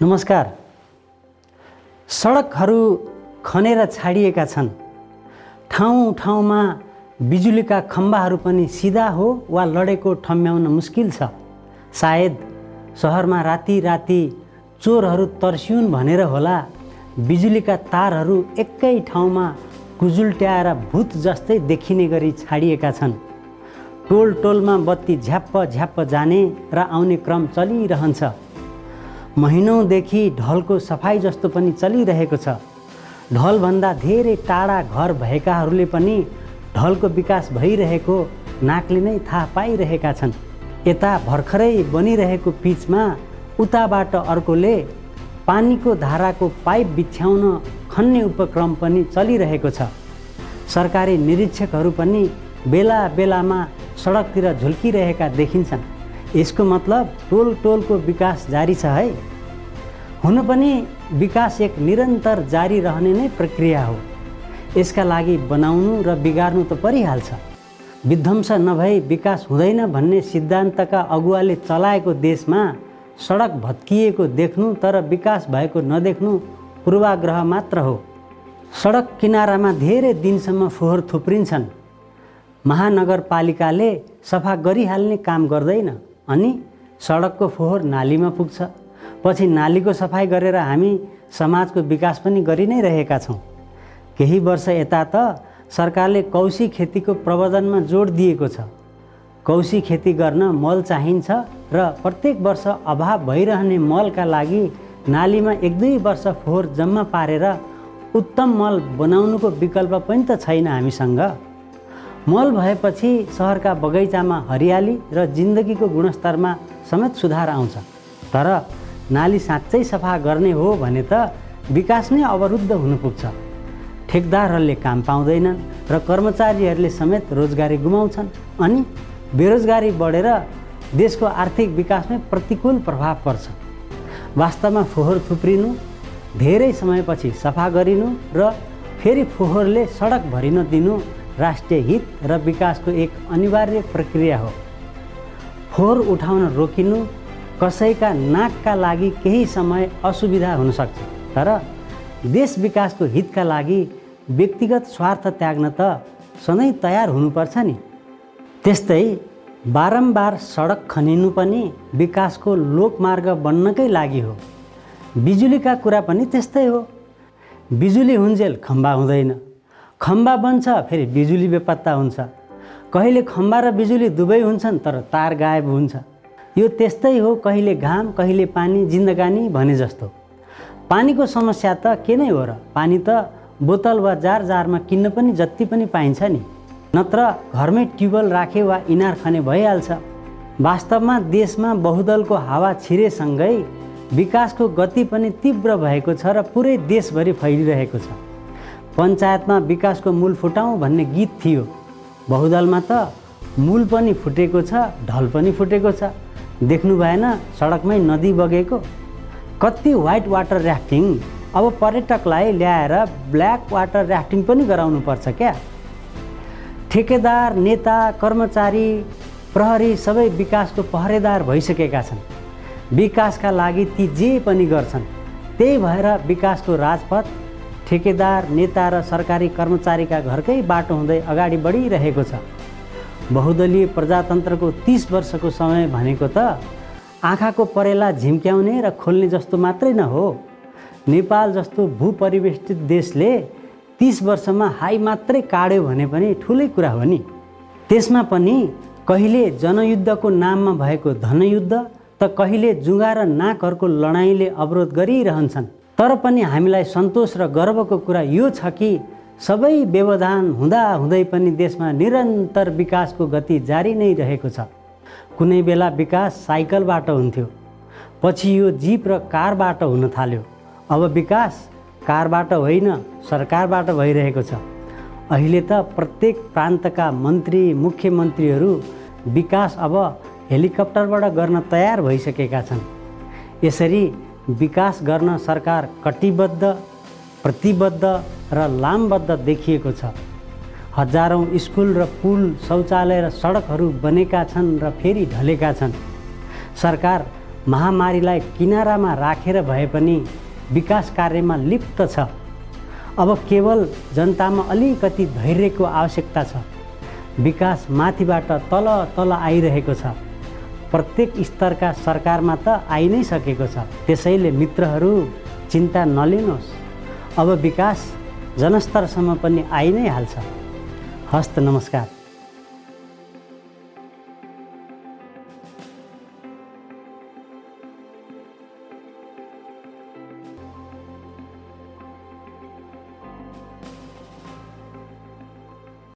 नमस्कार। सडकहरू खनेर छाडिएका छन्। ठाउँ ठाउँमा बिजुलीका खम्बाहरू पनि सिधा हो वा लडेको ठम्ब्याउन मुस्किल छ। सायद सहरमा राति राति चोरहरू तर्सिउन् भनेर होला बिजुलीका तारहरू एकै ठाउँमा कुजुल्ट्याएर भूत जस्तै देखिने गरी छाडिएका छन्। टोल टोलमा बत्ती झ्याप्प झ्याप्प जाने र आउने क्रम चलिरहन्छ। महिनौदेखि ढलको सफाइ जस्तो पनि चलिरहेको छ। ढलभन्दा धेरै टाढा घर भएकाहरूले पनि ढलको विकास भइरहेको नाकले नै थाहा पाइरहेका छन्। यता भर्खरै बनिरहेको पिचमा उताबाट अर्कोले पानीको धाराको पाइप बिछ्याउन खन्ने उपक्रम पनि चलिरहेको छ। सरकारी निरीक्षकहरू पनि बेला बेलामा सडकतिर झुल्किरहेका देखिन्छन्। यसको मतलब टोल टोलको विकास जारी छ है। हुन पनि विकास एक निरन्तर जारी रहने नै प्रक्रिया हो। यसका लागि बनाउनु र बिगार्नु त परिहाल्छ। विध्वंस नभई विकास हुँदैन भन्ने सिद्धान्तका अगुवाले चलाएको देशमा सडक भत्किएको देख्नु तर विकास भएको नदेख्नु पूर्वाग्रह मात्र हो। सडक किनारामा धेरै दिनसम्म फोहोर थुप्रिन्छन्। महानगरपालिकाले सफा गरिहाल्ने काम गर्दैन अनि सडकको फोहोर नालीमा पुग्छ। पछि नालीको सफाइ गरेर हामी समाजको विकास पनि गरि नै रहेका छौँ। केही वर्ष यता त सरकारले कौशी खेतीको प्रवर्धनमा जोड दिएको छ। कौशी खेती गर्न मल चाहिन्छ र प्रत्येक वर्ष अभाव भइरहने मलका लागि नालीमा एक दुई वर्ष फोहोर जम्मा पारेर उत्तम मल बनाउनुको विकल्प पनि त छैन हामीसँग। मल भएपछि सहरका बगैँचामा हरियाली र जिन्दगीको गुणस्तरमा समेत सुधार आउँछ। तर नाली साँच्चै सफा गर्ने हो भने त विकास नै अवरुद्ध हुन पुग्छ। ठेकदारहरूले काम पाउँदैनन् र कर्मचारीहरूले समेत रोजगारी गुमाउँछन् अनि बेरोजगारी बढेर देशको आर्थिक विकासमै प्रतिकूल प्रभाव पर्छ। वास्तवमा फोहोर थुप्रिनु धेरै समयपछि सफा गरिनु र फेरि फोहोरले सडक भरिन दिनु राष्ट्रिय हित र विकासको एक अनिवार्य प्रक्रिया हो। फोहोर उठाउन रोकिनु कसैका नाकका लागि केही समय असुविधा हुनसक्छ। तर देश विकासको हितका लागि व्यक्तिगत स्वार्थ त्याग्न त सधैँ तयार हुनुपर्छ नि। त्यस्तै बारम्बार सडक खनिनु पनि विकासको लोकमार्ग बन्नकै लागि हो। बिजुलीका कुरा पनि त्यस्तै हो। बिजुली हुन्जेल खम्बा हुँदैन। खम्बा बन्छ फेरि बिजुली बेपत्ता हुन्छ। कहिले खम्बा र बिजुली दुवै हुन्छन् तर तार गायब हुन्छ। यो त्यस्तै हो कहिले घाम कहिले पानी जिन्दगानी भने जस्तो। पानीको समस्या त के नै हो र? पानी त बोतल वा जार जारमा किन्न पनि जति पनि पाइन्छ नि। नत्र घरमै ट्युबवेल राखे वा इनार खने भइहाल्छ। वास्तवमा देशमा बहुदलको हावा छिरेसँगै विकासको गति पनि तीव्र भएको छ र पुरै देशभरि फैलिरहेको छ। पञ्चायतमा विकासको मूल फुटाउँ भन्ने गीत थियो। बहुदलमा त मूल पनि फुटेको छ ढल पनि फुटेको छ। देख्नु भएन सडकमै नदी बगेको। कति वाइट वाटर ऱ्याफ्टिङ अब पर्यटकलाई ल्याएर ब्ल्याक वाटर ऱ्याफ्टिङ पनि गराउनु पर्छ क्या? ठेकेदार नेता कर्मचारी प्रहरी सबै विकासको पहरेदार भइसकेका छन्। विकासका लागि ती जे पनि गर्छन् त्यही भएर विकासको राजपथ ठेकेदार नेता र सरकारी कर्मचारीका घरकै बाटो हुँदै अगाडि बढिरहेको छ। बहुदलीय प्रजातन्त्रको तिस वर्षको समय भनेको त आँखाको परेला झिम्क्याउने र खोल्ने जस्तो मात्रै न हो। नेपाल जस्तो भूपरिवेष्टित देशले तिस वर्षमा हाई मात्रै काड्यो भने पनि ठुलै कुरा हो नि। त्यसमा पनि कहिले जनयुद्धको नाममा भएको धनयुद्ध त कहिले जुगा र नाकहरूको लडाइँले अवरोध गरिरहन्छन्। तर पनि हामीलाई सन्तोष र गर्वको कुरा यो छ कि सबै व्यवधान हुँदा हुँदै पनि देशमा निरन्तर विकासको गति जारी नै रहेको छ। कुनै बेला विकास साइकलबाट हुन्थ्यो पछि यो जिप र कारबाट हुन थाल्यो। अब विकास कारबाट होइन सरकारबाट भइरहेको छ। अहिले त प्रत्येक प्रान्तका मन्त्री मुख्यमन्त्रीहरू विकास अब हेलिकप्टरबाट गर्न तयार भइसकेका छन्। यसरी विकास गर्न सरकार कटिबद्ध प्रतिबद्ध र लामबद्ध देखिएको छ। हजारौँ स्कुल र पुल शौचालय र सडकहरू बनेका छन् र फेरि ढलेका छन्। सरकार महामारीलाई किनारामा राखेर भए पनि विकास कार्यमा लिप्त छ। अब केवल जनतामा अलिकति धैर्यको आवश्यकता छ। विकास माथिबाट तल तल आइरहेको छ। प्रत्येक स्तरका सरकारमा त आइ नै सकेको छ। त्यसैले मित्रहरू चिन्ता नलिनुहोस्। अब विकास जनस्तरसम्म पनि आइ नै हाल्छ। हस्त नमस्कार।